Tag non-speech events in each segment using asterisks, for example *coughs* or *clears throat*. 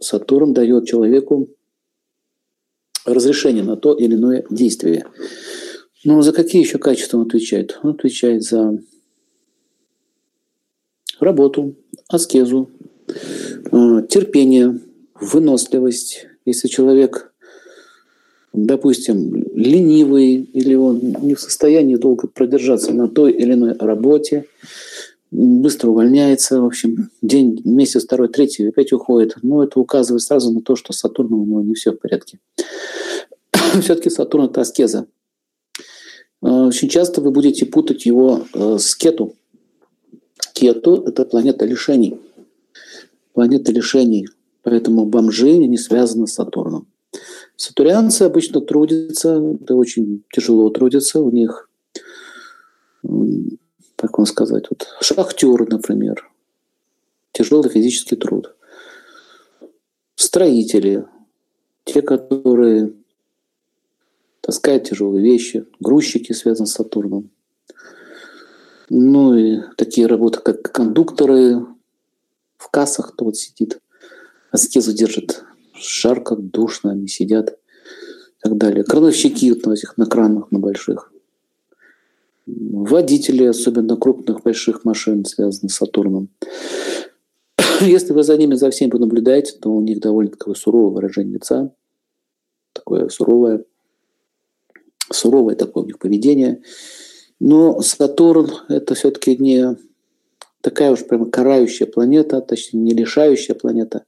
Сатурн дает человеку разрешение на то или иное действие. Но за какие еще качества он отвечает? Он отвечает за работу, аскезу, э, терпение, выносливость. Если человек, допустим, ленивый или он не в состоянии долго продержаться на той или иной работе, быстро увольняется, в общем, день, месяц, второй, третий опять уходит. Но это указывает сразу на то, что с Сатурном у него не все в порядке. *coughs* Все-таки Сатурн – это аскеза. Э, очень часто вы будете путать его э, с Кету. Кету – это планета лишений. Планета лишений. Поэтому бомжи не связаны с Сатурном. Сатурянцы обычно трудятся, да очень тяжело трудятся. У них как вам сказать, вот шахтеры, например, тяжелый физический труд, строители, те, которые таскают тяжелые вещи, грузчики, связанные с Сатурном. Ну и такие работы, как кондукторы, в кассах кто вот сидит, аскезу держит, жарко, душно, они сидят. И так далее. Крановщики вот на этих на кранах, на больших водители, особенно крупных больших машин, связанных с Сатурном. *clears throat* Если вы за ними за всеми понаблюдаете, то у них довольно такое суровое выражение лица, такое суровое, суровое такое у них поведение. Но Сатурн – это все-таки не такая уж прямо карающая планета, точнее, не лишающая планета.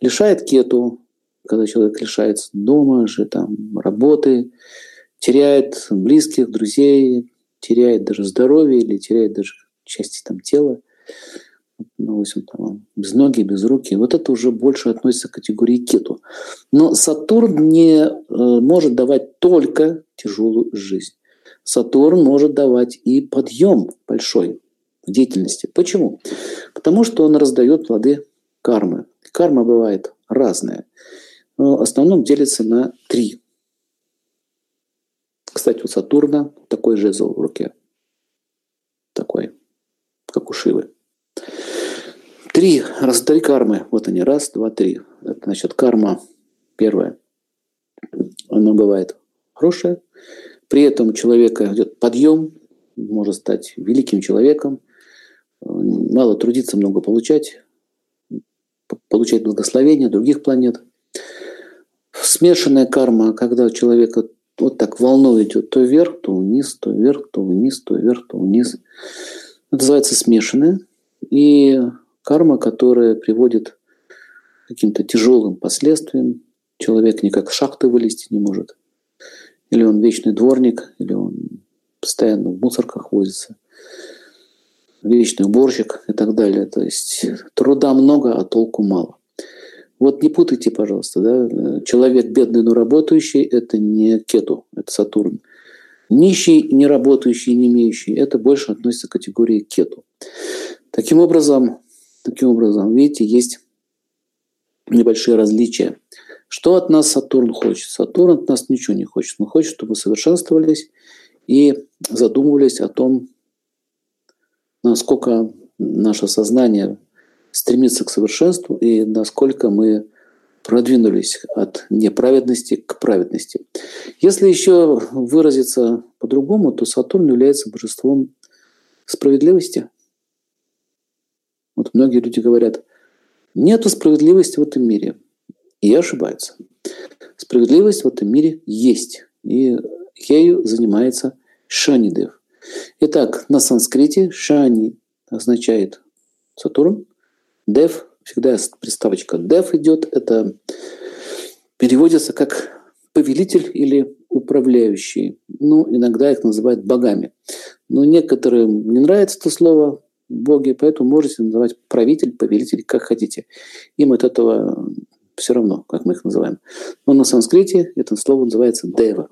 Лишает кету, когда человек лишается дома же, там, работы, теряет близких, друзей, теряет даже здоровье или теряет даже части там тела, ну, допустим, там, без ноги, без руки, вот это уже больше относится к категории кету. Но Сатурн не э, может давать только тяжелую жизнь. Сатурн может давать и подъем большой в деятельности. Почему? Потому что он раздает плоды кармы. Карма бывает разная. Но в основном делится на три кстати, у Сатурна такой жезл в руке. Такой, как у Шивы. Три, раз, три кармы. Вот они, раз, два, три. Это значит карма первая. Она бывает хорошая. При этом у человека идет подъем, может стать великим человеком, мало трудиться, много получать, получать благословение других планет. Смешанная карма, когда у человека вот так волной идет то вверх, то вниз, то вверх, то вниз, то вверх, то вниз. Это называется смешанная. И карма, которая приводит к каким-то тяжелым последствиям. Человек никак с шахты вылезти не может. Или он вечный дворник, или он постоянно в мусорках возится. Вечный уборщик и так далее. То есть труда много, а толку мало. Вот не путайте, пожалуйста, да? человек бедный, но работающий – это не кету, это Сатурн. Нищий, не работающий, не имеющий – это больше относится к категории кету. Таким образом, таким образом, видите, есть небольшие различия. Что от нас Сатурн хочет? Сатурн от нас ничего не хочет. Он хочет, чтобы мы совершенствовались и задумывались о том, насколько наше сознание стремиться к совершенству и насколько мы продвинулись от неправедности к праведности. Если еще выразиться по-другому, то Сатурн является божеством справедливости. Вот многие люди говорят, нету справедливости в этом мире. И ошибаются. Справедливость в этом мире есть. И ею занимается Шанидев. Итак, на санскрите Шани означает Сатурн, Dev, всегда приставочка dev идет, это переводится как повелитель или управляющий. Ну, иногда их называют богами. Но некоторым не нравится это слово боги, поэтому можете называть правитель, повелитель, как хотите. Им от этого все равно, как мы их называем. Но на санскрите это слово называется дева.